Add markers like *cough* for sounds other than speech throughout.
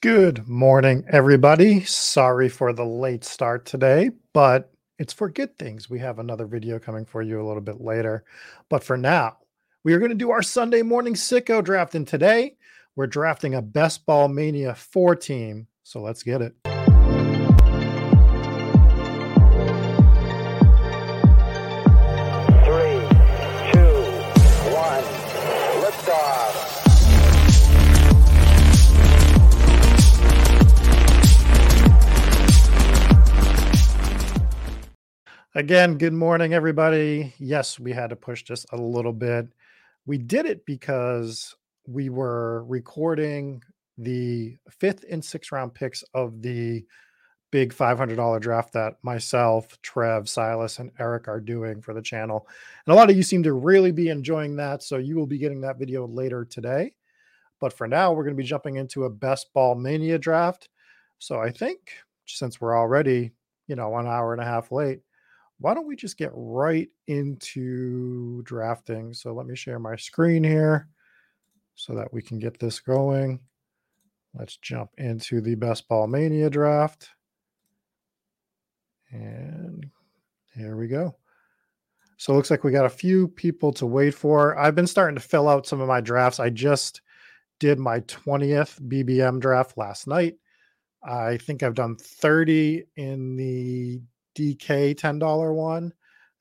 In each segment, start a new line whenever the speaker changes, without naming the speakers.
Good morning, everybody. Sorry for the late start today, but it's for good things. We have another video coming for you a little bit later. But for now, we are going to do our Sunday morning sicko draft. And today, we're drafting a Best Ball Mania 4 team. So let's get it. Again, good morning, everybody. Yes, we had to push this a little bit. We did it because we were recording the fifth and sixth round picks of the big $500 draft that myself, Trev, Silas, and Eric are doing for the channel. And a lot of you seem to really be enjoying that. So you will be getting that video later today. But for now, we're going to be jumping into a best ball mania draft. So I think since we're already, you know, one hour and a half late, why don't we just get right into drafting? So let me share my screen here so that we can get this going. Let's jump into the best ball mania draft. And here we go. So it looks like we got a few people to wait for. I've been starting to fill out some of my drafts. I just did my 20th BBM draft last night. I think I've done 30 in the DK $10 one.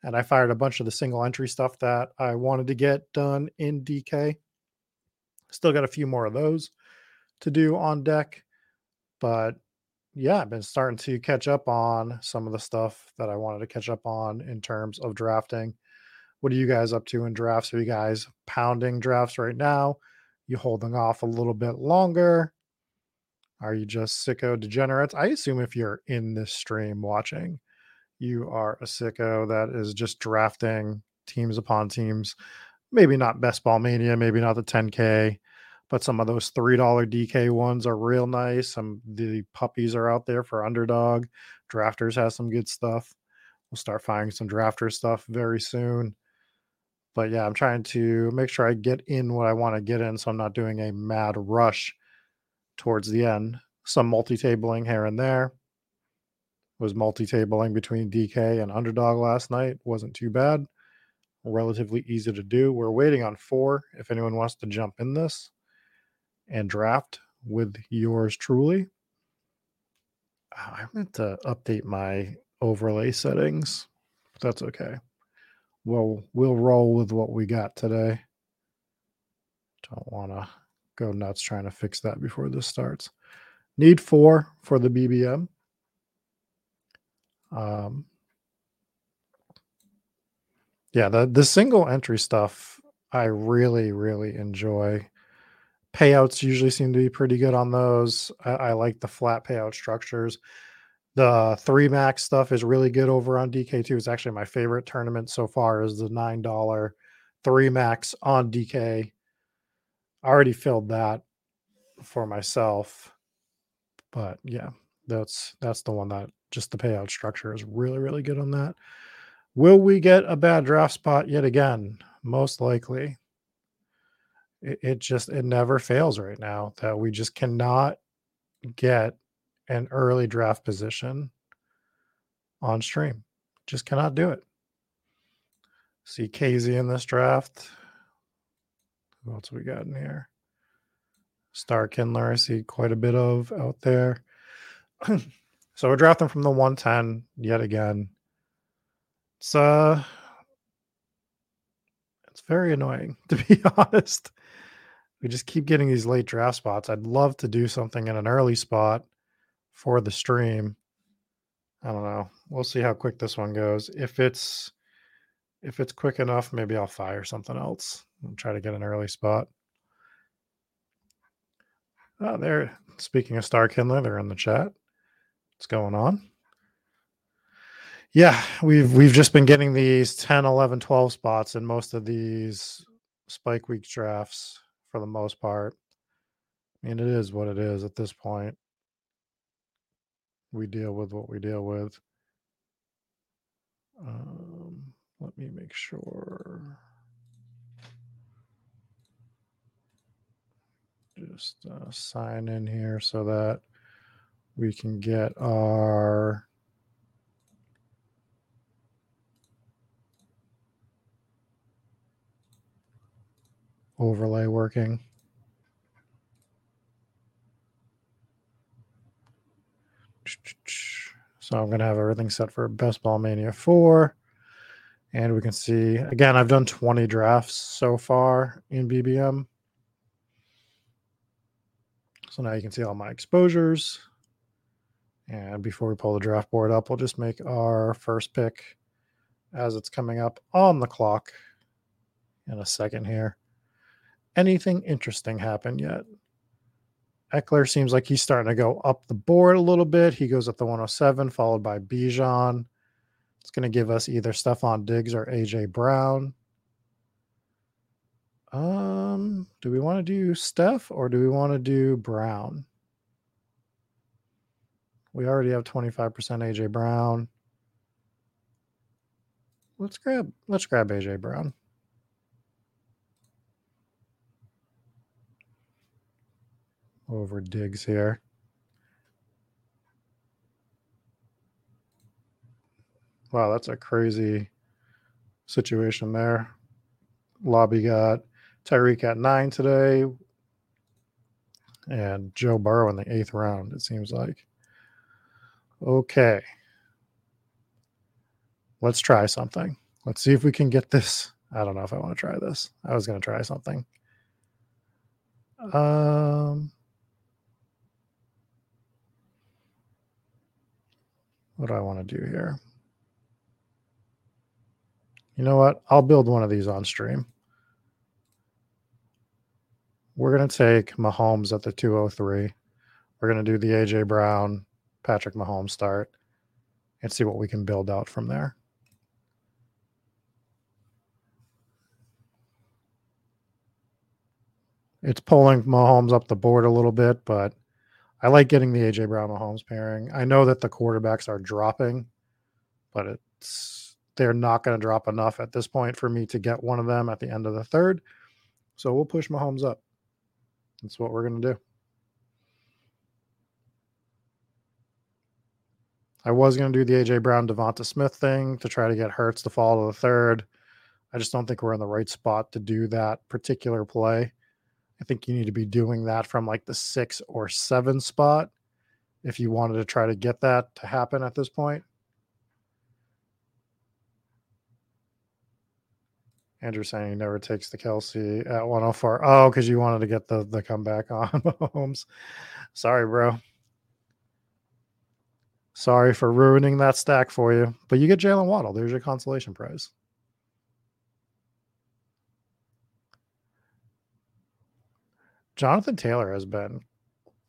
And I fired a bunch of the single entry stuff that I wanted to get done in DK. Still got a few more of those to do on deck. But yeah, I've been starting to catch up on some of the stuff that I wanted to catch up on in terms of drafting. What are you guys up to in drafts? Are you guys pounding drafts right now? You holding off a little bit longer? Are you just sicko degenerates? I assume if you're in this stream watching, you are a sicko that is just drafting teams upon teams. Maybe not best ball mania, maybe not the 10K, but some of those $3 DK ones are real nice. Some the puppies are out there for underdog. Drafters has some good stuff. We'll start finding some drafter stuff very soon. But yeah, I'm trying to make sure I get in what I want to get in so I'm not doing a mad rush towards the end. Some multi-tabling here and there. Was multi-tabling between DK and underdog last night. Wasn't too bad. Relatively easy to do. We're waiting on four. If anyone wants to jump in this and draft with yours truly. I meant to update my overlay settings. But that's okay. We'll we'll roll with what we got today. Don't want to go nuts trying to fix that before this starts. Need four for the BBM. Um, yeah, the the single entry stuff I really really enjoy. Payouts usually seem to be pretty good on those. I, I like the flat payout structures. The three max stuff is really good over on DK2. It's actually my favorite tournament so far is the nine dollar three max on DK. I already filled that for myself. But yeah, that's that's the one that just the payout structure is really, really good on that. Will we get a bad draft spot yet again? Most likely. It, it just it never fails right now that we just cannot get an early draft position on stream. Just cannot do it. See KZ in this draft. Who else we got in here? Star Kindler, I see quite a bit of out there. *clears throat* so we're drafting from the 110 yet again. It's uh it's very annoying *laughs* to be honest. We just keep getting these late draft spots. I'd love to do something in an early spot for the stream. I don't know. We'll see how quick this one goes. If it's if it's quick enough, maybe I'll fire something else and try to get an early spot. Oh, there. Speaking of Star Kindler, they're in the chat. What's going on? Yeah, we've we've just been getting these 10, 11, 12 spots in most of these spike week drafts for the most part. I mean, it is what it is at this point. We deal with what we deal with. Um, let me make sure. just uh, sign in here so that we can get our overlay working. So I'm going to have everything set for Best Ball Mania 4. And we can see, again, I've done 20 drafts so far in BBM. So now you can see all my exposures. And before we pull the draft board up, we'll just make our first pick as it's coming up on the clock in a second here. Anything interesting happen yet? Ekeler seems like he's starting to go up the board a little bit. He goes at the 107, followed by Bijan. It's going to give us either Stefon Diggs or AJ Brown. Um, do we want to do Steph or do we want to do Brown? We already have 25% AJ Brown. Let's grab let's grab AJ Brown. over Diggs here. Wow, that's a crazy situation there. Lobby got Tyreek at nine today and Joe Burrow in the eighth round, it seems like. Okay. Let's try something. Let's see if we can get this. I don't know if I want to try this. I was going to try something. Um, What do I want to do here? You know what? I'll build one of these on stream. We're going to take Mahomes at the 203. We're going to do the AJ Brown, Patrick Mahomes start and see what we can build out from there. It's pulling Mahomes up the board a little bit, but I like getting the AJ Brown Mahomes pairing. I know that the quarterbacks are dropping, but it's they're not going to drop enough at this point for me to get one of them at the end of the third. So we'll push Mahomes up. That's what we're going to do. I was going to do the AJ Brown Devonta Smith thing to try to get Hurts to fall to the third. I just don't think we're in the right spot to do that particular play. I think you need to be doing that from like the six or seven spot if you wanted to try to get that to happen at this point. Andrew saying he never takes the Kelce at 104. Oh, because oh, you wanted to get the the comeback on *laughs* Mahomes. Sorry, bro. Sorry for ruining that stack for you. But you get Jaylen Waddle. There's your consolation prize. Jonathan Taylor has been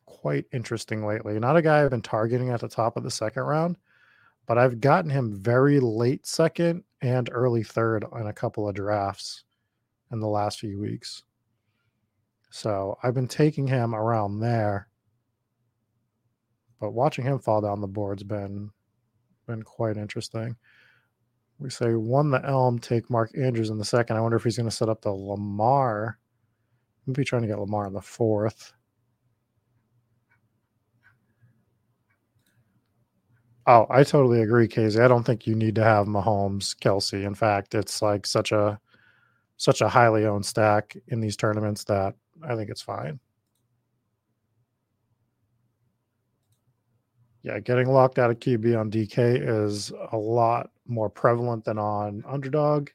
quite interesting lately. Not a guy I've been targeting at the top of the second round, but I've gotten him very late second and early third on a couple of drafts in the last few weeks. So I've been taking him around there. But watching him fall down the board's been been quite interesting. We say won the Elm, take Mark Andrews in the second. I wonder if he's going to set up the Lamar Maybe trying to get Lamar in the fourth. Oh, I totally agree, Casey. I don't think you need to have Mahomes, Kelce. In fact, it's like such a such a highly owned stack in these tournaments that I think it's fine. Yeah, getting locked out of QB on DK is a lot more prevalent than on underdog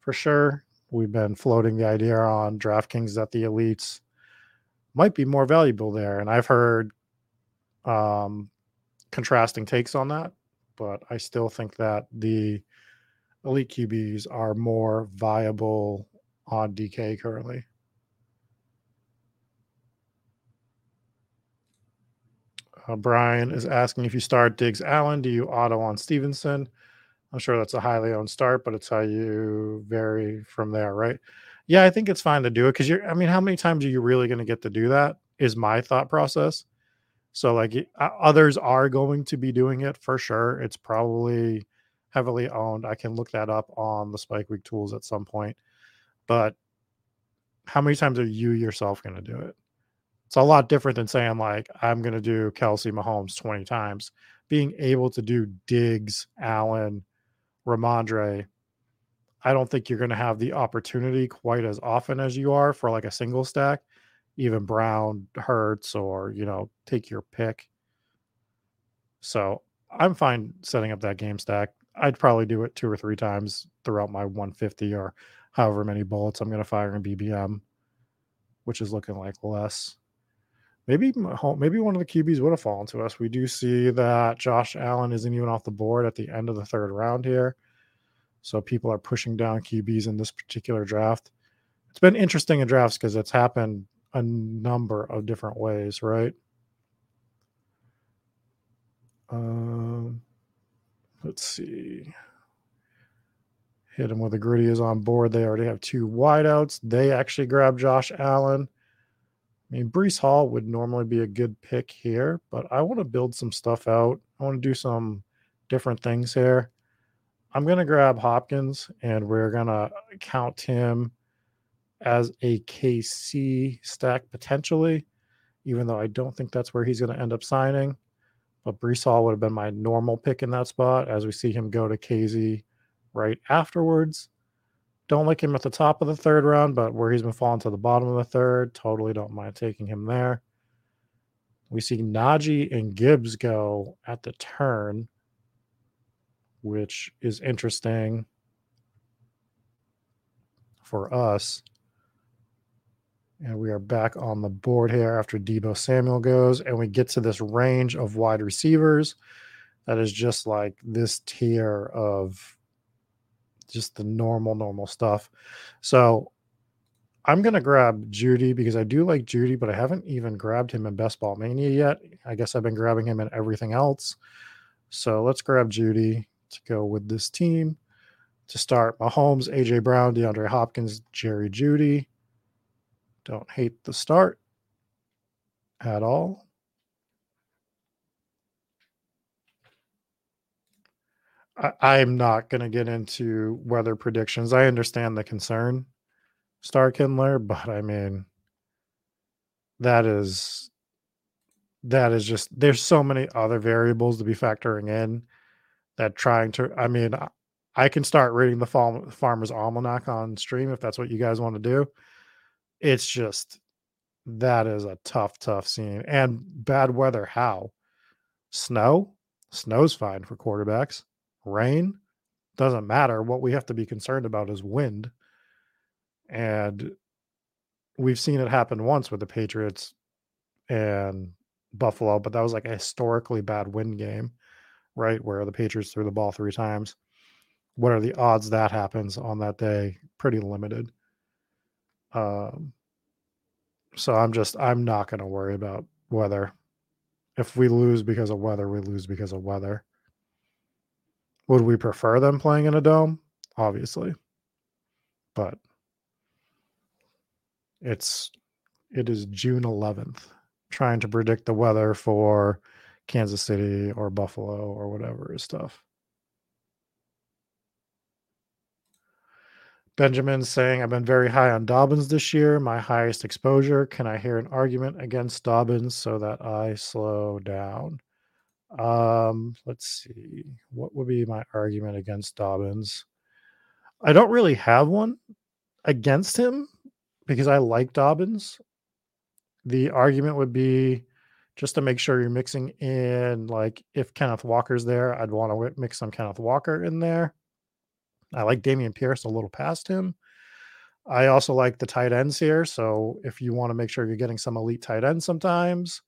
for sure we've been floating the idea on DraftKings that the elites might be more valuable there. And I've heard um, contrasting takes on that, but I still think that the elite QBs are more viable on DK currently. Uh, Brian is asking if you start Diggs Allen, do you auto on Stevenson? I'm sure that's a highly owned start, but it's how you vary from there, right? Yeah, I think it's fine to do it because you're, I mean, how many times are you really going to get to do that? Is my thought process. So, like, others are going to be doing it for sure. It's probably heavily owned. I can look that up on the Spike Week tools at some point. But how many times are you yourself going to do it? It's a lot different than saying like I'm going to do Kelce Mahomes 20 times. Being able to do Diggs, Allen, Rhamondre, I don't think you're going to have the opportunity quite as often as you are for like a single stack, even Brown, Hurts, or you know, take your pick. So I'm fine setting up that game stack. I'd probably do it two or three times throughout my 150 or however many bullets I'm going to fire in BBM, which is looking like less. Maybe maybe one of the QBs would have fallen to us. We do see that Josh Allen isn't even off the board at the end of the third round here. So people are pushing down QBs in this particular draft. It's been interesting in drafts because it's happened a number of different ways, right? Um, let's see. Hit him with a gritty is on board. They already have two wideouts. They actually grab Josh Allen. I mean, Breece Hall would normally be a good pick here, but I want to build some stuff out. I want to do some different things here. I'm going to grab Hopkins and we're going to count him as a KC stack potentially, even though I don't think that's where he's going to end up signing. But Breece Hall would have been my normal pick in that spot as we see him go to KZ right afterwards. Don't like him at the top of the third round, but where he's been falling to the bottom of the third, totally don't mind taking him there. We see Najee and Gibbs go at the turn, which is interesting for us. And we are back on the board here after Deebo Samuel goes, and we get to this range of wide receivers that is just like this tier of just the normal, normal stuff. So I'm going to grab Jeudy because I do like Jeudy, but I haven't even grabbed him in Best Ball Mania yet. I guess I've been grabbing him in everything else. So let's grab Jeudy to go with this team to start Mahomes, AJ Brown, DeAndre Hopkins, Jerry Jeudy. Don't hate the start at all. I, am not going to get into weather predictions. I understand the concern, Star Kindler, but I mean, that is that is just there's so many other variables to be factoring in that trying to i mean i can start reading the farm, farmer's almanac on stream if that's what you guys want to do. It's just that is a tough tough scene. And bad weather how? Snow? Snow's fine for quarterbacks rain doesn't matter. What we have to be concerned about is wind. And we've seen it happen once with the Patriots and Buffalo, but that was like a historically bad wind game, right? Where the Patriots threw the ball three times. What are the odds that happens on that day? Pretty limited. Um, so I'm just I'm not going to worry about weather. If we lose because of weather, we lose because of weather. Would we prefer them playing in a dome? Obviously. But it's it is June 11th. Trying to predict the weather for Kansas City or Buffalo or whatever is tough. Benjamin saying, I've been very high on Dobbins this year, my highest exposure. Can I hear an argument against Dobbins so that I slow down? Um, let's see. What would be my argument against Dobbins? I don't really have one against him because I like Dobbins. The argument would be just to make sure you're mixing in, like, if Kenneth Walker's there, I'd want to mix some Kenneth Walker in there. I like Dameon Pierce a little past him. I also like the tight ends here. So if you want to make sure you're getting some elite tight ends sometimes,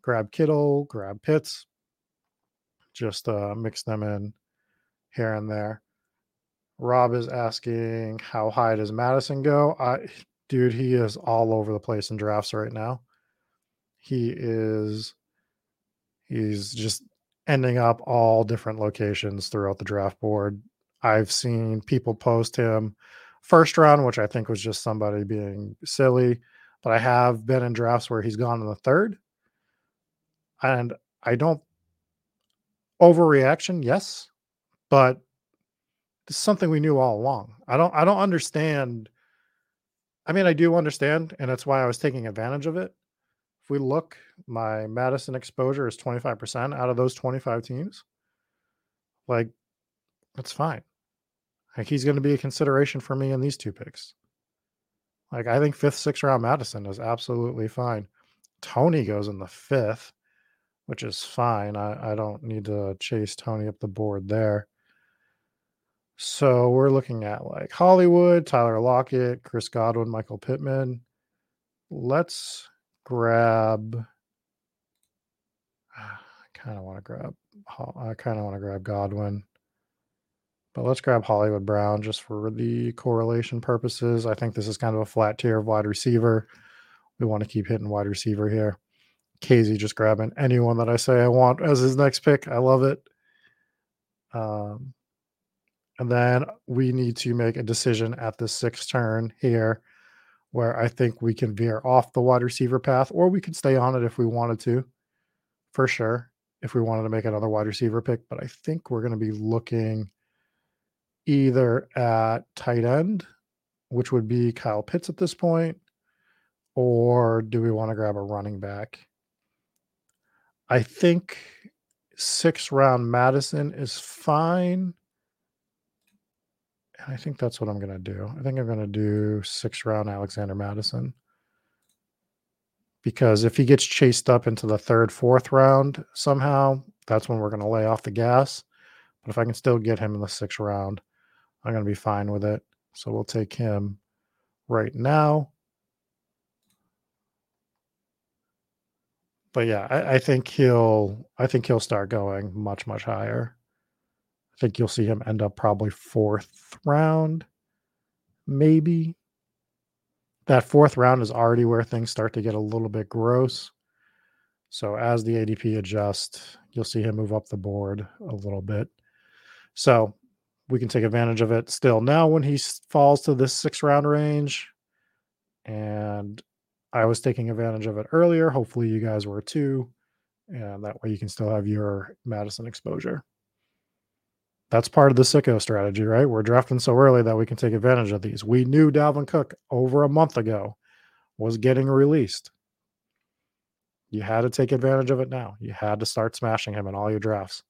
grab Kittle, grab Pitts, just uh, mix them in here and there. Rob is asking how high does Mattison go? I dude, he is all over the place in drafts right now. He is he's just ending up all different locations throughout the draft board. I've seen people post him first round, which I think was just somebody being silly, but I have been in drafts where he's gone in the third. And I don't overreaction, yes, but it's something we knew all along. I don't I don't understand. I mean, I do understand, and that's why I was taking advantage of it if we look, my Mattison exposure is 25% out of those 25 teams. Like, that's fine. Like, he's going to be a consideration for me in these two picks. Like, I think fifth, sixth round Mattison is absolutely fine. Tony goes in the fifth, which is fine. I, I don't need to chase Tony up the board there. So we're looking at like Hollywood, Tyler Lockett, Chris Godwin, Michael Pittman. Let's grab. *sighs* I kind of want to grab. I kind of want to grab Godwin, but let's grab Hollywood Brown just for the correlation purposes. I think this is kind of a flat tier of wide receiver. We want to keep hitting wide receiver here. Casey just grabbing anyone that I say I want as his next pick. I love it. Um, and then we need to make a decision at the sixth turn here where I think we can veer off the wide receiver path, or we could stay on it if we wanted to, for sure, if we wanted to make another wide receiver pick. But I think we're going to be looking either at tight end, which would be Kyle Pitts at this point, or do we want to grab a running back? I think six round Mattison is fine And I think that's what I'm going to do. I think I'm going to do six round Alexander Mattison. Because if he gets chased up into the third, fourth round somehow, that's when we're going to lay off the gas. But if I can still get him in the sixth round, I'm going to be fine with it. So we'll take him right now. But yeah, I, I think he'll I think he'll start going much, much higher. I think you'll see him end up probably fourth round, maybe. That fourth round is already where things start to get a little bit gross. So as the ADP adjusts, you'll see him move up the board a little bit. So we can take advantage of it still now when he falls to this six round range. And I was taking advantage of it earlier. Hopefully, you guys were too. And that way you can still have your Mattison exposure that's part of the sicko strategy, right? We're drafting so early that we can take advantage of these. We knew Dalvin Cook over a month ago was getting released. You had to take advantage of it now. You had to start smashing him in all your drafts.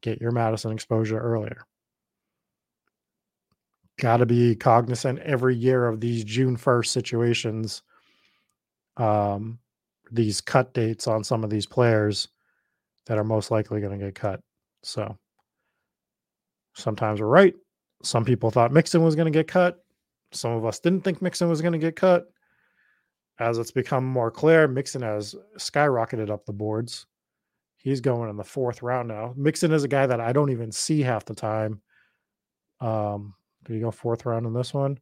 Get your Mattison exposure earlier. Got to be cognizant every year of these June 1st situations, um, these cut dates on some of these players that are most likely going to get cut. So, Sometimes we're right. Some people thought Mixon was going to get cut. Some of us didn't think Mixon was going to get cut. As it's become more clear, Mixon has skyrocketed up the boards. He's going in the fourth round now. Mixon is a guy that I don't even see half the time. Um, did he go fourth round in this one?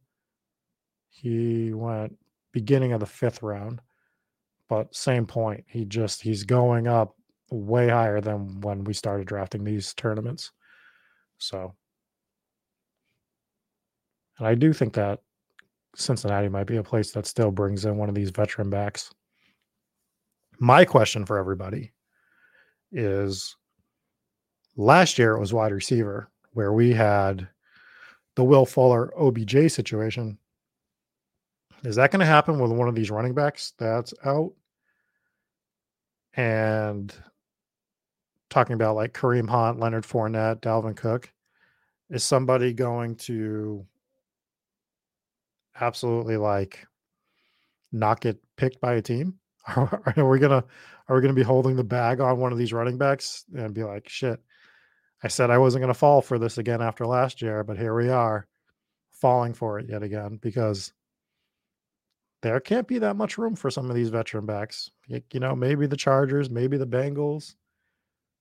He went beginning of the fifth round, but same point. He just he's going up way higher than when we started drafting these tournaments. So, and I do think that Cincinnati might be a place that still brings in one of these veteran backs. My question for everybody is last year it was wide receiver where we had the Will Fuller OBJ situation. Is that going to happen with one of these running backs that's out? And talking about like Kareem Hunt, Leonard Fournette, Dalvin Cook. Is somebody going to absolutely like not get picked by a team? *laughs* Are, are we gonna are we gonna be holding the bag on one of these running backs and be like, shit? I said I wasn't gonna fall for this again after last year, but here we are, falling for it yet again because there can't be that much room for some of these veteran backs. You know, maybe the Chargers, maybe the Bengals,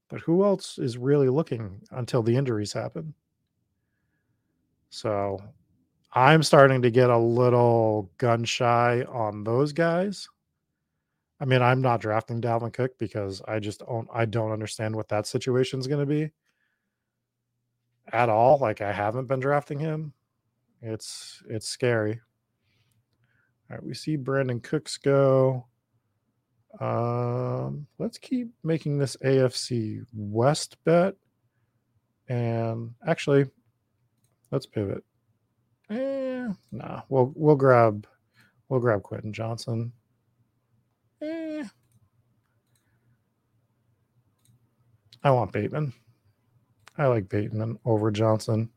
but who else is really looking until the injuries happen? So I'm starting to get a little gun shy on those guys. I mean, I'm not drafting Dalvin Cook because I just don't I don't understand what that situation is going to be at all. Like I haven't been drafting him. It's it's scary we see Brandin Cooks go. Um, let's keep making this AFC West bet. And actually, let's pivot. Eh, nah, we'll we'll grab we'll grab Quentin Johnson. Eh. I want Bateman. I like Bateman over Johnson.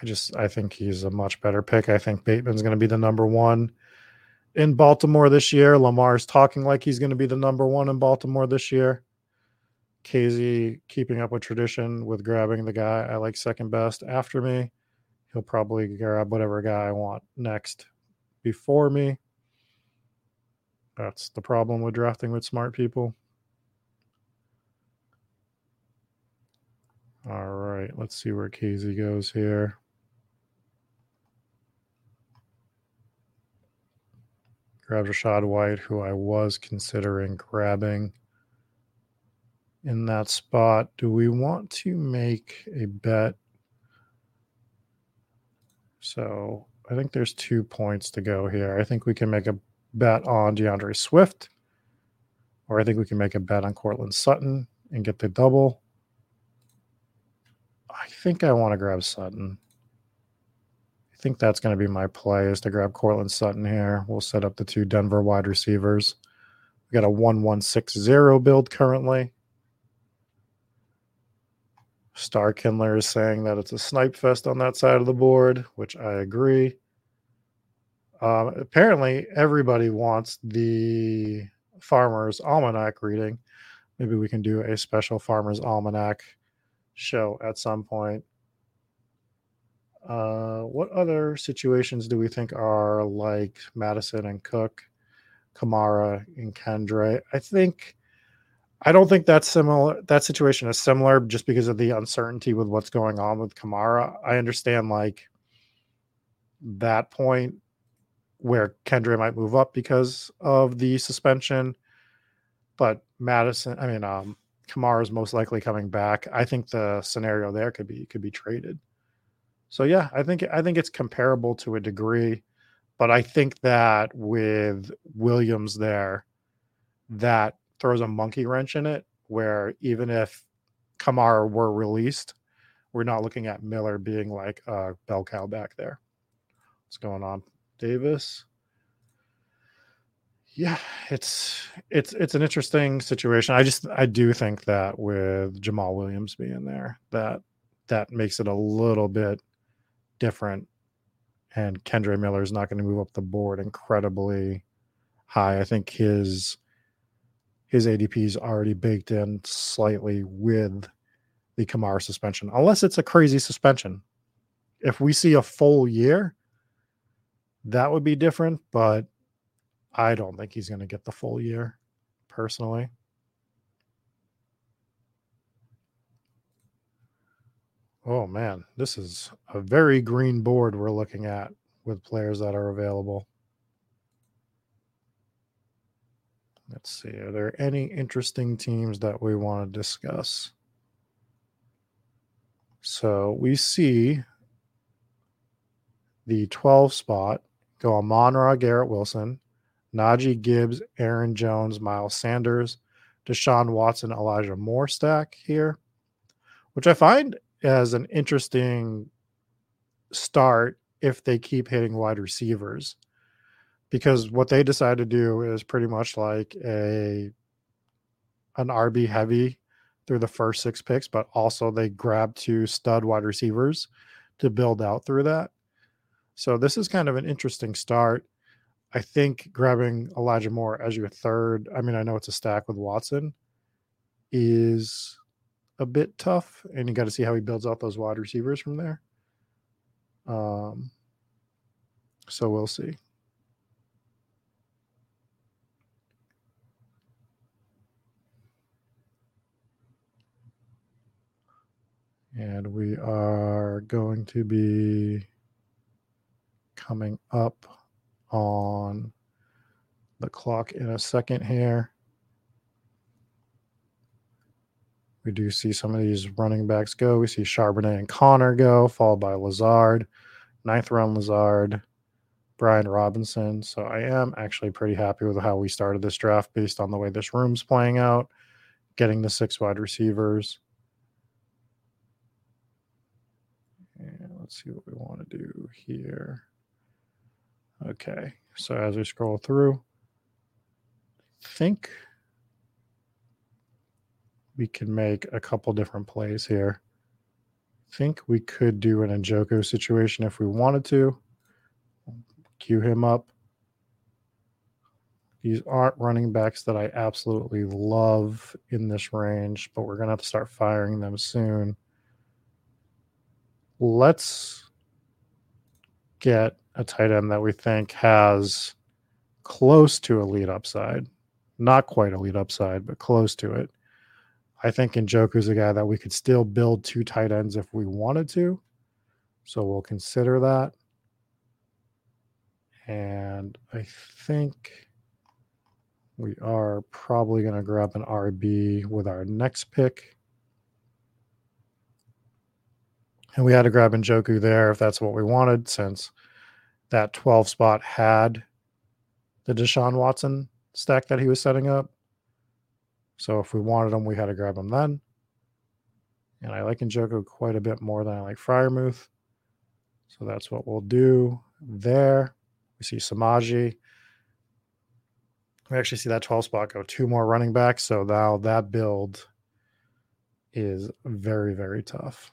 I just I think he's a much better pick. I think Bateman's going to be the number one in Baltimore this year. Lamar's talking like he's going to be the number one in Baltimore this year. Casey keeping up with tradition with grabbing the guy I like second best after me. He'll probably grab whatever guy I want next before me. That's the problem with drafting with smart people. All right, let's see where Casey goes here. Grab Rachaad White, who I was considering grabbing in that spot. Do we want to make a bet? So I think there's two points to go here. I think we can make a bet on D'Andre Swift, or I think we can make a bet on Courtland Sutton and get the double. I think I want to grab Sutton. I think that's going to be my play is to grab Courtland Sutton here. We'll set up the two Denver wide receivers. We got a 1160 build currently. Star Kindler is saying that it's a snipe fest on that side of the board, which I agree. Um, apparently, everybody wants the Farmer's Almanac reading. Maybe we can do a special Farmer's Almanac show at some point. Uh, what other situations do we think are like Mattison and Cook, Kamara and Kendre? I think I don't think that's similar. That situation is similar just because of the uncertainty with what's going on with Kamara. I understand like that point where Kendre might move up because of the suspension, but Mattison, I mean, um, Kamara is most likely coming back. I think the scenario there could be could be traded. So yeah, I think I think it's comparable to a degree, but I think that with Williams there, that throws a monkey wrench in it. Where even if Kamara were released, we're not looking at Miller being like a bell cow back there. What's going on, Davis? Yeah, it's it's it's an interesting situation. I just I do think that with Jamaal Williams being there, that that makes it a little bit different. And Kendre Miller is not going to move up the board incredibly high. I think his his ADP is already baked in slightly with the Kamara suspension, unless it's a crazy suspension. If we see a full year, that would be different, but I don't think he's going to get the full year personally. Oh man, this is a very green board we're looking at with players that are available. Let's see. Are there any interesting teams that we want to discuss? So we see the 12 spot go Amon Ra, Garrett Wilson, Najee Gibbs, Aaron Jones, Miles Sanders, Deshaun Watson, Elijah Moore stack here, which I find as an interesting start if they keep hitting wide receivers. Because what they decide to do is pretty much like a an RB heavy through the first six picks, but also they grab two stud wide receivers to build out through that. So this is kind of an interesting start. I think grabbing Elijah Moore as your third, I mean, I know it's a stack with Watson, is a bit tough, and you got to see how he builds out those wide receivers from there. Um, so we'll see. And we are going to be coming up on the clock in a second here. We do see some of these running backs go. We see Charbonnet and Conner go, followed by Lazard, ninth round Lazard, Brian Robinson. So I am actually pretty happy with how we started this draft based on the way this room's playing out, getting the six wide receivers. And let's see what we want to do here. Okay, so as we scroll through, I think we can make a couple different plays here. I think we could do an Njoku situation if we wanted to. Cue him up. These aren't running backs that I absolutely love in this range, but we're going to have to start firing them soon. Let's get a tight end that we think has close to elite upside. Not quite elite upside, but close to it. I think Njoku's a guy that we could still build two tight ends if we wanted to. So we'll consider that. And I think we are probably going to grab an RB with our next pick. And we had to grab Njoku there if that's what we wanted, since that 12 spot had the Deshaun Watson stack that he was setting up. So if we wanted them, we had to grab them then. And I like Njoku quite a bit more than I like Freiermuth. So that's what we'll do there. We see Samaje. We actually see that 12 spot go two more running backs. So now that build is very, very tough.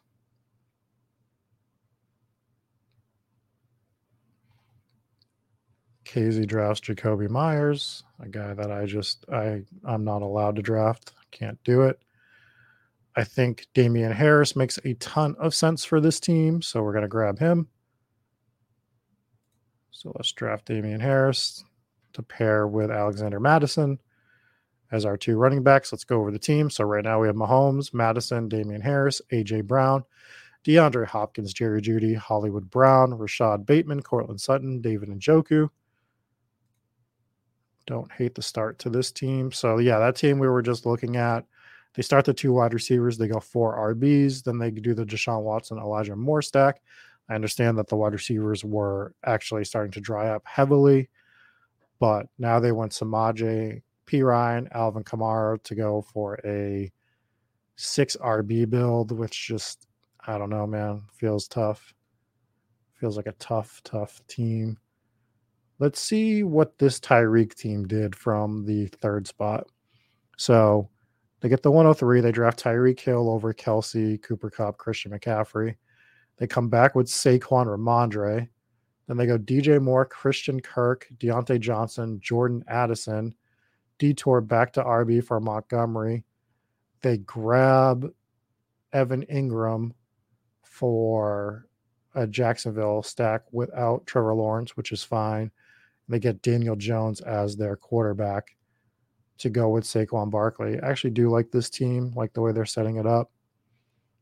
KZ drafts Jakobi Meyers, a guy that I just I I'm not allowed to draft. Can't do it. I think Damien Harris makes a ton of sense for this team, so we're going to grab him. So let's draft Damien Harris to pair with Alexander Mattison as our two running backs. Let's go over the team. So right now we have Mahomes, Mattison, Damien Harris, AJ Brown, DeAndre Hopkins, Jerry Jeudy, Hollywood Brown, Rashod Bateman, Courtland Sutton, David and Njoku. Don't hate the start to this team. So yeah, that team we were just looking at. They start the two wide receivers. They go four RBs. Then they do the Deshaun Watson, Elijah Moore stack. I understand that the wide receivers were actually starting to dry up heavily, but now they went Samaje, Perine, Alvin Kamara to go for a six RB build, which just, I don't know, man, feels tough. Feels like a tough, tough team. Let's see what this Tyreek team did from the third spot. So they get the 103. They draft Tyreek Hill over Kelce, Cooper Kupp, Christian McCaffrey. They come back with Saquon Rhamondre. Then they go DJ Moore, Christian Kirk, Diontae Johnson, Jordan Addison. Detour back to RB for Montgomery. They grab Evan Engram for a Jacksonville stack without Trevor Lawrence, which is fine. They get Daniel Jones as their quarterback to go with Saquon Barkley. I actually do like this team, like the way they're setting it up.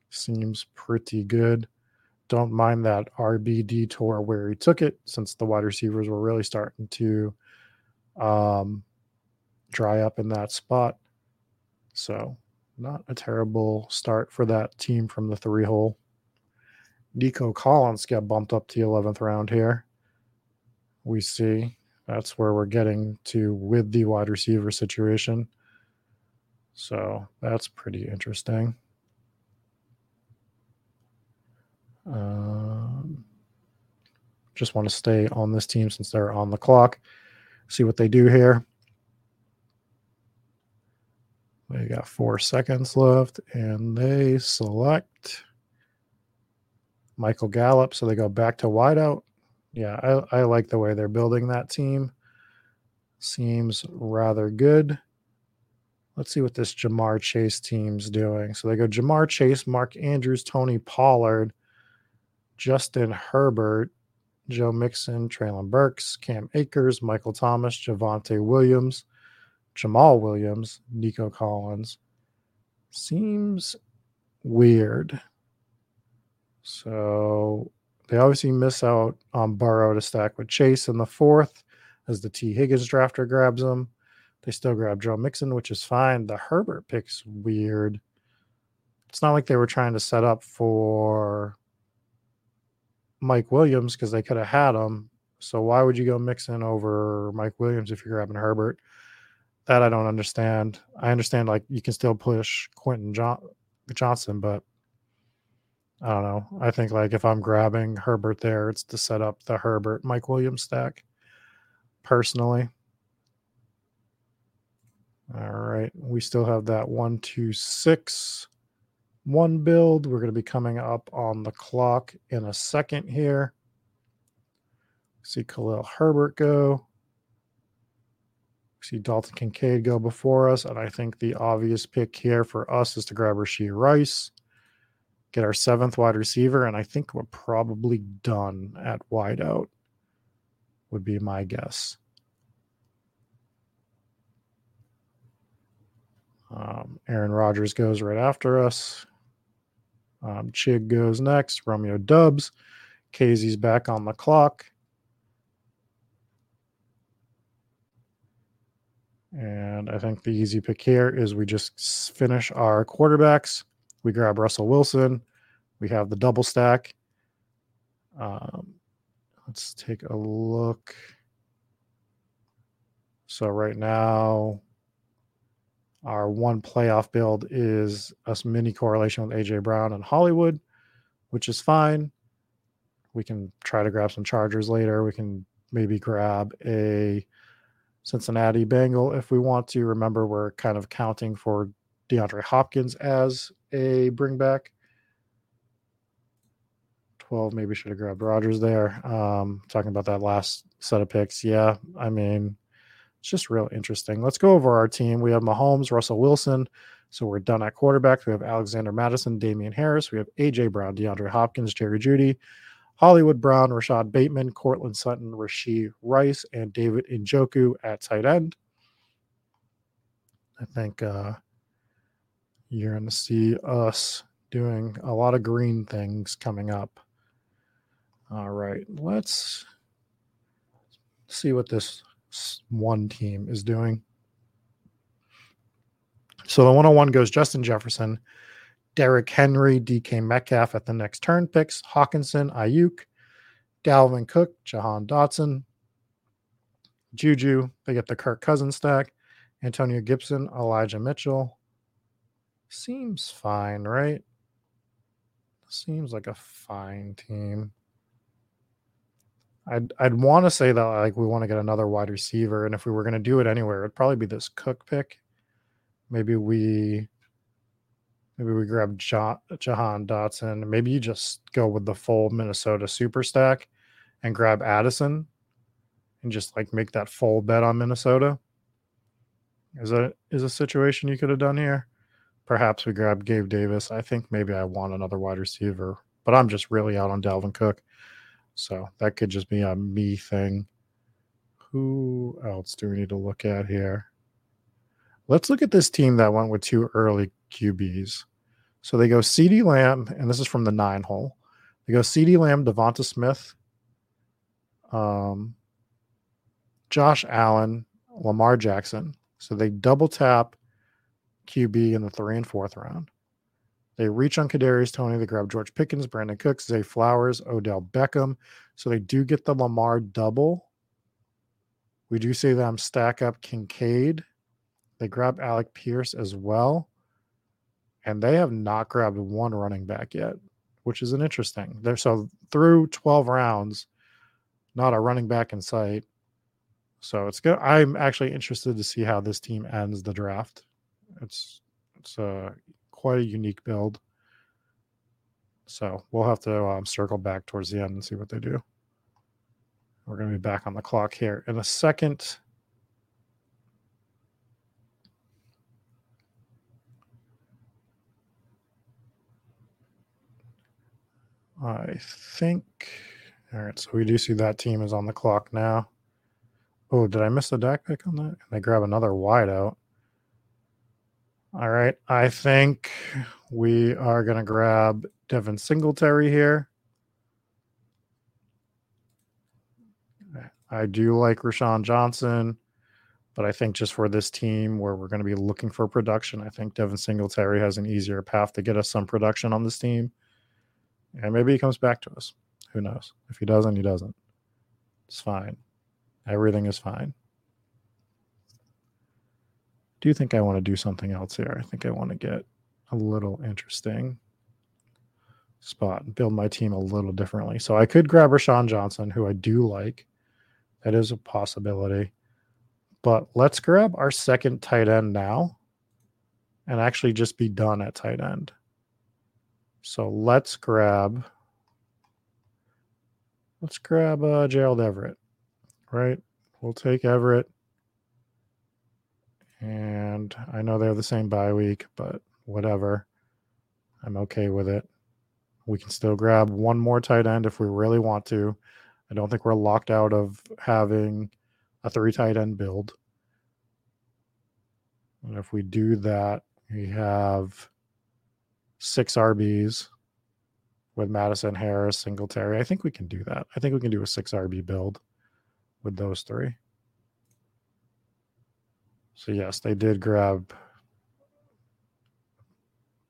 Seems pretty good. Don't mind that RBD tour where he took it, since the wide receivers were really starting to um, dry up in that spot. So, not a terrible start for that team from the three hole. Nico Collins got bumped up to the 11th round here. We see that's where we're getting to with the wide receiver situation. So that's pretty interesting. Um, just want to stay on this team since they're on the clock. See what they do here. They got four seconds left, and they select Michael Gallup. So they go back to wideout. Yeah, I, I like the way they're building that team. Seems rather good. Let's see what this Ja'Marr Chase team's doing. So they go Ja'Marr Chase, Mark Andrews, Tony Pollard, Justin Herbert, Joe Mixon, Treylon Burks, Cam Akers, Michael Thomas, Javonte Williams, Jamaal Williams, Nico Collins. Seems weird. So they obviously miss out on Burrow to stack with Chase in the fourth as the Tee Higgins drafter grabs him. They still grab Joe Mixon, which is fine. The Herbert pick's weird. It's not like they were trying to set up for Mike Williams because they could have had him. So why would you go Mixon over Mike Williams if you're grabbing Herbert? That I don't understand. I understand like you can still push Quentin John- Johnson, but I don't know. I think like if I'm grabbing Herbert there, it's to set up the Herbert Mike Williams stack. Personally. All right. We still have that one, two, six, one build. We're going to be coming up on the clock in a second here. See Khalil Herbert go. See Dalton Kincaid go before us. And I think the obvious pick here for us is to grab Rashee Rice, get our seventh wide receiver. And I think we're probably done at wideout, would be my guess. Um, Aaron Rodgers goes right after us. Um, Chig goes next. Romeo Doubs. Casey's back on the clock. And I think the easy pick here is we just finish our quarterbacks. We grab Russell Wilson. We have the double stack. Um, let's take a look. So right now, our one playoff build is a mini correlation with AJ Brown and Hollywood, which is fine. We can try to grab some Chargers later. We can maybe grab a Cincinnati Bengal if we want to. Remember, we're kind of counting for DeAndre Hopkins as a bring back. 12, maybe should have grabbed Rodgers there. Um, talking about that last set of picks. Yeah, I mean, it's just real interesting. Let's go over our team. We have Mahomes, Russell Wilson. So we're done at quarterback. We have Alexander Mattison, Damien Harris. We have AJ Brown, DeAndre Hopkins, Jerry Jeudy, Hollywood Brown, Rashod Bateman, Courtland Sutton, Rashee Rice, and David Njoku at tight end. I think uh, you're going to see us doing a lot of green things coming up. All right, let's see what this one team is doing. So the 101 goes Justin Jefferson, Derrick Henry, DK Metcalf at the next turn picks, Hockenson, Aiyuk, Dalvin Cook, Jahan Dotson, Juju. They get the Kirk Cousins stack, Antonio Gibson, Elijah Mitchell. Seems fine, right? Seems like a fine team. I'd I'd want to say that like we want to get another wide receiver, and if we were going to do it anywhere, it'd probably be this Cook pick. Maybe we Maybe we grab Jahan Dotson. Maybe you just go with the full Minnesota super stack and grab Addison and just like make that full bet on Minnesota. Is that is a situation you could have done here? Perhaps we grab Gabe Davis. I think maybe I want another wide receiver, but I'm just really out on Dalvin Cook. So that could just be a me thing. Who else do we need to look at here? Let's look at this team that went with two early QBs. So they go CeeDee Lamb, and this is from the nine hole. They go CeeDee Lamb, Devonta Smith, um, Josh Allen, Lamar Jackson. So they double tap QB in the three and fourth round. They reach on Kadarius Toney. They grab George Pickens, Brandin Cooks, Zay Flowers, Odell Beckham. So they do get the Lamar double. We do see them stack up Kincaid. They grab Alec Pierce as well and they have not grabbed one running back yet, which is an interesting. They're so through 12 rounds, not a running back in sight. So it's good. I'm actually interested to see how this team ends the draft. It's it's a quite a unique build. So we'll have to um, circle back towards the end and see what they do. We're going to be back on the clock here in a second. I think. All right, so we do see that team is on the clock now. Oh, did I miss the Dak pick on that? Can I grab another wideout? All right, I think we are going to grab Devin Singletary here. I do like Roschon Johnson, but I think just for this team where we're going to be looking for production, I think Devin Singletary has an easier path to get us some production on this team. And maybe he comes back to us. Who knows? If he doesn't, he doesn't. It's fine. Everything is fine. Do you think I want to do something else here? I think I want to get a little interesting spot and build my team a little differently. So I could grab Roschon Johnson, who I do like. That is a possibility. But let's grab our second tight end now. and actually just be done at tight end. So let's grab let's grab uh, Gerald Everett, right? We'll take Everett. And I know they have the same bye week, but whatever. I'm okay with it. We can still grab one more tight end if we really want to. I don't think we're locked out of having a three tight end build. And if we do that, we have six RBs with Mattison, Harris, Singletary. I think we can do that. I think we can do a six RB build with those three. So yes, they did grab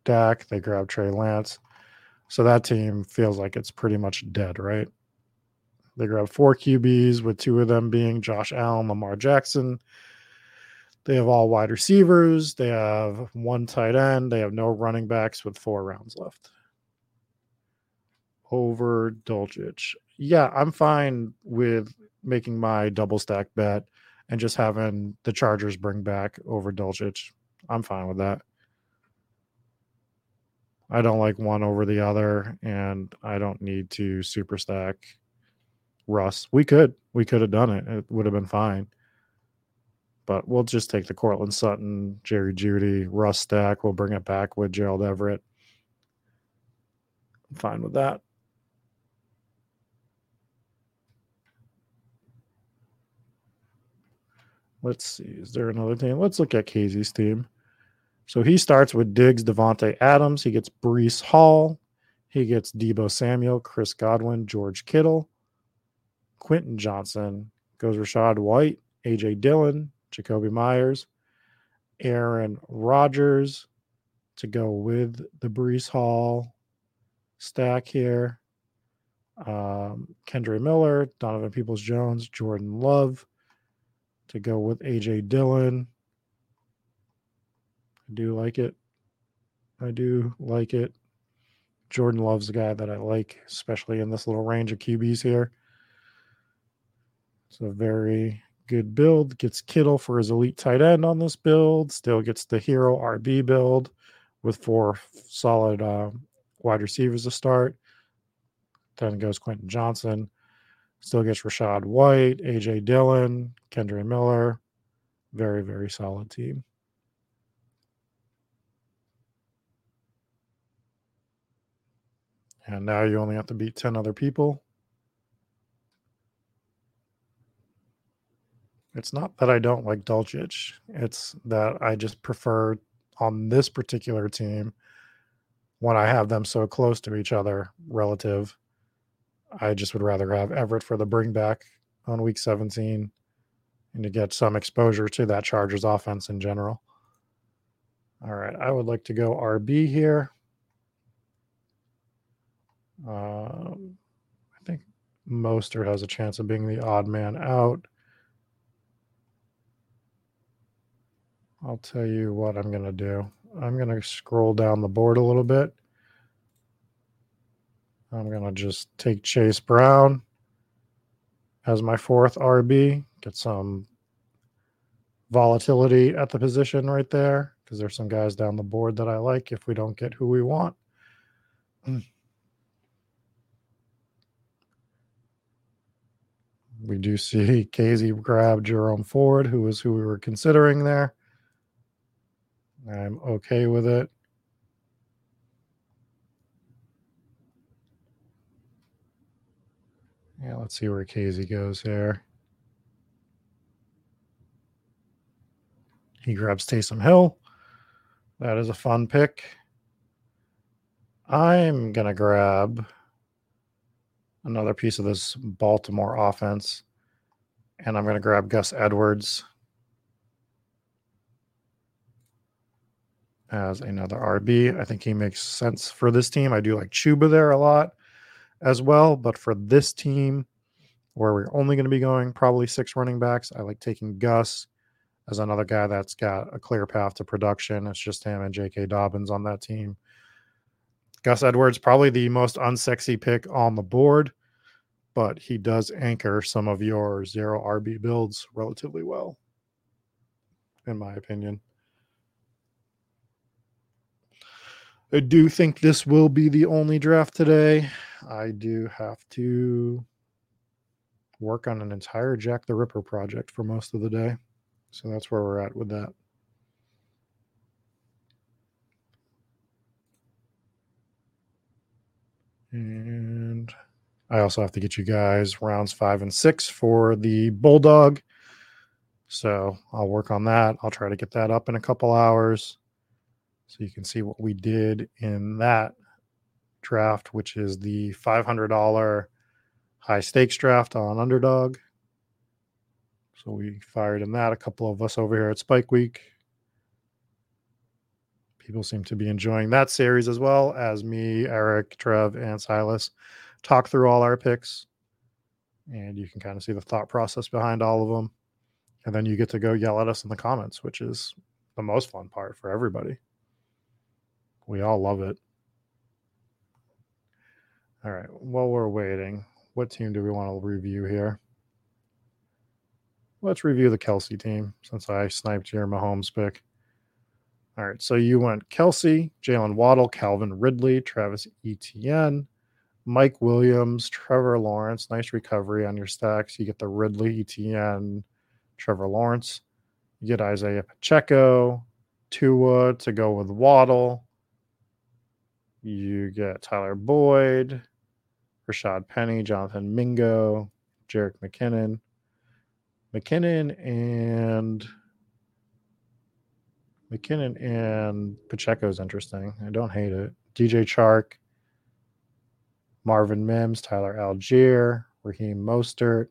Dak. They grabbed Trey Lance. So that team feels like it's pretty much dead, right? They grabbed four QBs, with two of them being Josh Allen, Lamar Jackson. They have all wide receivers. They have one tight end. They have no running backs with four rounds left. Over Dulcich. Yeah, I'm fine with making my double stack bet and just having the Chargers bring back over Dulcich. I'm fine with that. I don't like one over the other, and I don't need to super stack Russ. We could. We could have done it. It would have been fine. But we'll just take the Courtland Sutton, Jerry Jeudy, Russ stack. We'll bring it back with Gerald Everett. I'm fine with that. Let's see. Is there another team? Let's look at Casey's team. So he starts with Diggs, Davante Adams. He gets Breece Hall. He gets Deebo Samuel, Chris Godwin, George Kittle, Quentin Johnston. Goes Rachaad White, AJ Dillon, Jakobi Meyers, Aaron Rodgers to go with the Breece Hall stack here. Um, Kendre Miller, Donovan Peoples Jones, Jordan Love to go with AJ Dillon. I do like it. I do like it. Jordan Love's a guy that I like, especially in this little range of QBs here. It's a very good build. Gets Kittle for his elite tight end on this build. Still gets the hero RB build with four solid uh, wide receivers to start. Then goes Quentin Johnston. Still gets Rachaad White, AJ Dillon, Kendre Miller. Very, very solid team. And now you only have to beat 10 other people. It's not that I don't like Dulcich. It's that I just prefer on this particular team when I have them so close to each other relative I just would rather have Everett for the bring back on week 17 and to get some exposure to that Chargers offense in general. All right, I would like to go RB here. Um, I think Mostert has a chance of being the odd man out. I'll tell you what I'm going to do. I'm going to scroll down the board a little bit I'm going to just take Chase Brown as my fourth RB, get some volatility at the position right there because there's some guys down the board that I like if we don't get who we want. We do see Casey grab Jerome Ford, who is who we were considering there. I'm okay with it. Yeah, let's see where Casey goes here. He grabs Taysom Hill. That is a fun pick. I'm going to grab another piece of this Baltimore offense, and I'm going to grab Gus Edwards as another RB. I think he makes sense for this team. I do like Chuba there a lot as well. But for this team, where we're only going to be going probably six running backs, I like taking Gus as another guy that's got a clear path to production. It's just him and J.K. Dobbins on that team. Gus Edwards, probably the most unsexy pick on the board, but he does anchor some of your zero RB builds relatively well, in my opinion. I do think this will be the only draft today. I do have to work on an entire Jack the Ripper project for most of the day. So that's where we're at with that. And I also have to get you guys rounds five and six for the Bulldog. So I'll work on that. I'll try to get that up in a couple hours so you can see what we did in that draft, which is the $500 high stakes draft on Underdog. So we fired in that. A couple of us over here at Spike Week. People seem to be enjoying that series as well as me, Eric, Trev, and Silas talk through all our picks. And you can kind of see the thought process behind all of them. And then you get to go yell at us in the comments, which is the most fun part for everybody. We all love it. All right. While we're waiting, what team do we want to review here? Let's review the Kelce team since I sniped your Mahomes pick. All right. So you went Kelce, Jaylen Waddle, Calvin Ridley, Travis Etienne, Mike Williams, Trevor Lawrence. Nice recovery on your stacks. You get the Ridley, Etienne, Trevor Lawrence. You get Isaiah Pacheco, Tua to go with Waddle. You get Tyler Boyd, Rashaad Penny, Jonathan Mingo, Jerick McKinnon. McKinnon and McKinnon and Pacheco is interesting. I don't hate it. DJ Chark, Marvin Mims, Tyler Allgeier, Raheem Mostert.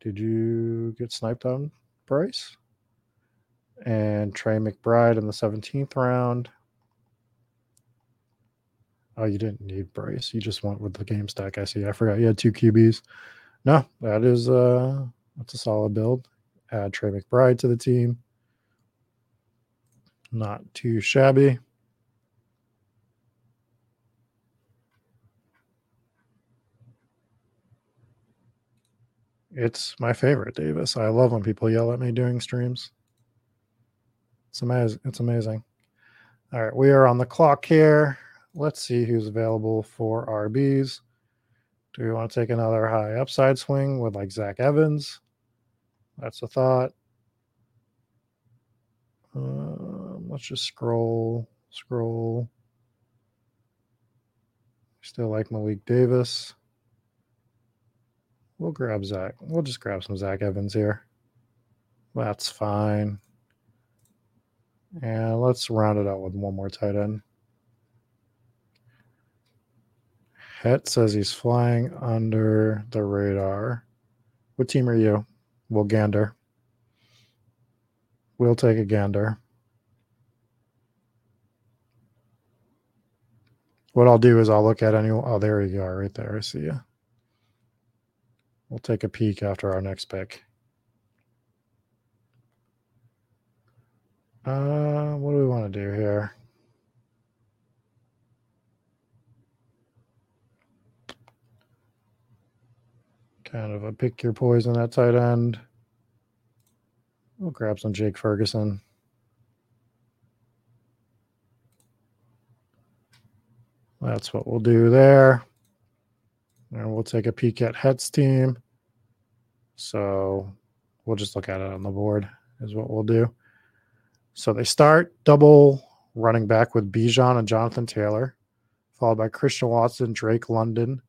Did you get sniped on Bryce? And Trey McBride in the 17th round. Oh, you didn't need Bryce. You just went with the game stack. I see. I forgot you had two QBs. No, that is uh that's a solid build. Add Trey McBride to the team. Not too shabby. It's my favorite, Davis. I love when people yell at me doing streams. It's amazing. It's amazing. All right, we are on the clock here. Let's see who's available for RBs. Do we want to take another high upside swing with like Zach Evans? That's a thought. Um, let's just scroll, scroll. Still like Malik Davis. We'll grab Zach. We'll just grab some Zach Evans here. That's fine. And let's round it out with one more tight end. Het says he's flying under the radar. What team are you? We'll gander. We'll take a gander. What I'll do is I'll look at any. Oh, there you are, right there. I see you. We'll take a peek after our next pick. Uh, what do we want to do here? Kind of a pick your poison at tight end. We'll grab some Jake Ferguson. That's what we'll do there. And we'll take a peek at Het's team. So we'll just look at it on the board, is what we'll do. So they start double running back with Bijan and Jonathan Taylor, followed by Christian Watson, Drake London,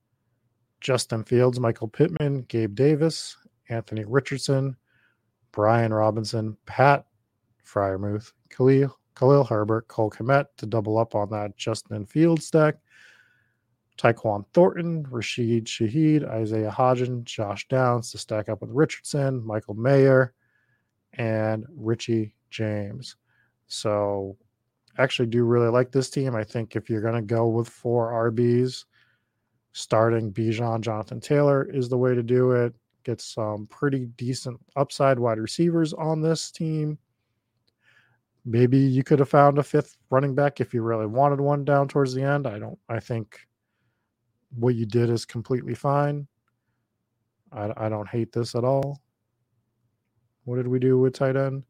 Justin Fields, Michael Pittman, Gabe Davis, Anthony Richardson, Brian Robinson, Pat Freiermuth, Khalil, Khalil Herbert, Cole Kmet to double up on that Justin Fields stack. Tyquan Thornton, Rashid Shaheed, Isaiah Hodgin, Josh Downs to stack up with Richardson, Michael Mayer, and Richie James. So actually do really like this team. I think if you're going to go with four RBs, starting Bijan Jonathan Taylor is the way to do it. Get some pretty decent upside wide receivers on this team. Maybe you could have found a fifth running back if you really wanted one down towards the end. I don't, I think what you did is completely fine. I, I don't hate this at all. What did we do with tight end?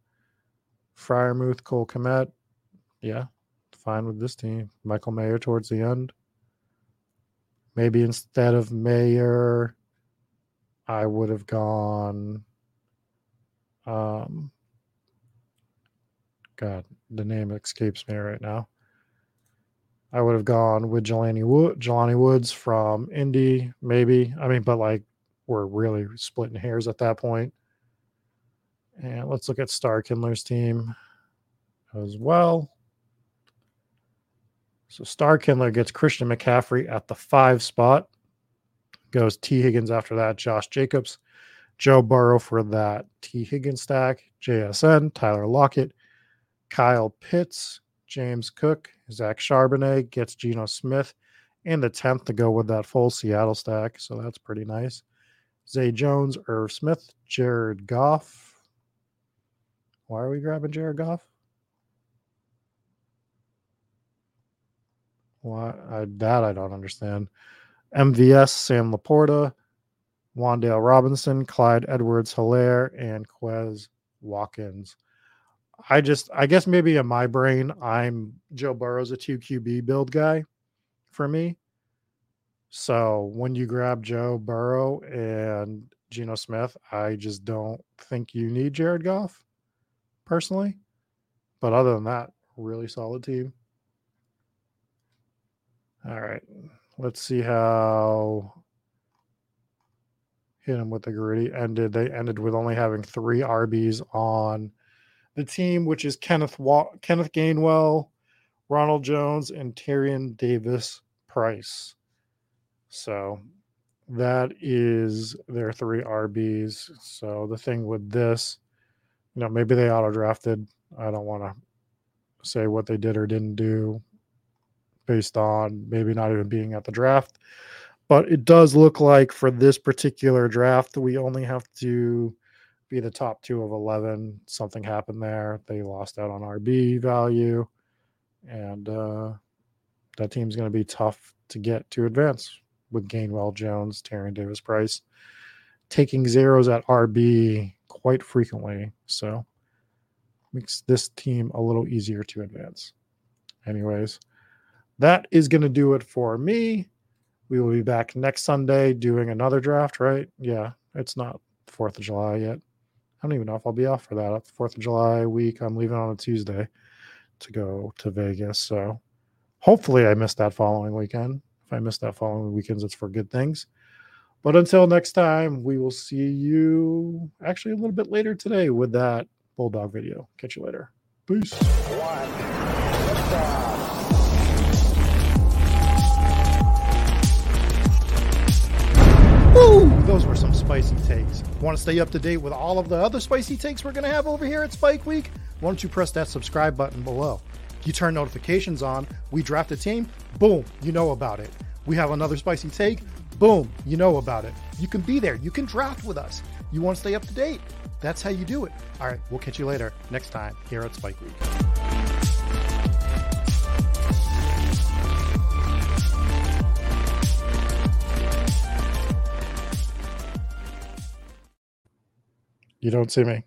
Freiermuth, Cole Kmet. Yeah, fine with this team. Michael Mayer towards the end. Maybe instead of Mayer, I would have gone. Um, God, the name escapes me right now. I would have gone with Jelani Wood, Jelani Woods from Indy, maybe. I mean, but like we're really splitting hairs at that point. And let's look at Star Kindler's team as well. So Star Kindler gets Christian McCaffrey at the five spot. Goes T. Higgins after that, Josh Jacobs, Joe Burrow for that T. Higgins stack, JSN, Tyler Lockett, Kyle Pitts, James Cook, Zach Charbonnet gets Geno Smith and the 10th to go with that full Seattle stack. So that's pretty nice. Zay Jones, Irv Smith, Jared Goff. Why are we grabbing Jared Goff? Why I, that I don't understand. MVS, Sam Laporta, Wan'Dale Robinson, Clyde Edwards Hilaire, and Quez Watkins. I just, I guess maybe in my brain, I'm Joe Burrow's a 2 QB build guy for me. So when you grab Joe Burrow and Geno Smith, I just don't think you need Jared Goff personally. But other than that, really solid team. All right. Let's see how hit him with the gritty ended. They ended with only having three RBs on the team, which is Kenneth Wa- Kenneth Gainwell, Ronald Jones, and Tyrion Davis Price. So that is their three RBs. So the thing with this, you know, maybe they auto drafted. I don't want to say what they did or didn't do based on maybe not even being at the draft. But it does look like for this particular draft, we only have to be the top two of 11. Something happened there. They lost out on RB value. And uh, that team's going to be tough to get to advance with Gainwell Jones, Tyrion Davis Price taking zeros at RB quite frequently. So makes this team a little easier to advance. Anyways, that is going to do it for me. We will be back next Sunday doing another draft, right? Yeah, it's not 4th of July yet. I don't even know if I'll be off for that. 4th of July week, I'm leaving on a Tuesday to go to Vegas. So hopefully I missed that following weekend. If I missed that following weekends, it's for good things. But until next time, we will see you actually a little bit later today with that Bulldog video. Catch you later. Peace.
One.
Woo! Those were some spicy takes. Want to stay up to date with all of the other spicy takes we're going to have over here at Spike Week? Why don't you press that subscribe button below? You turn notifications on, we draft a team, boom, you know about it. We have another spicy take, boom, you know about it. You can be there, you can draft with us. You want to stay up to date? That's how you do it. All right, we'll catch you later next time here at Spike Week. You don't see me.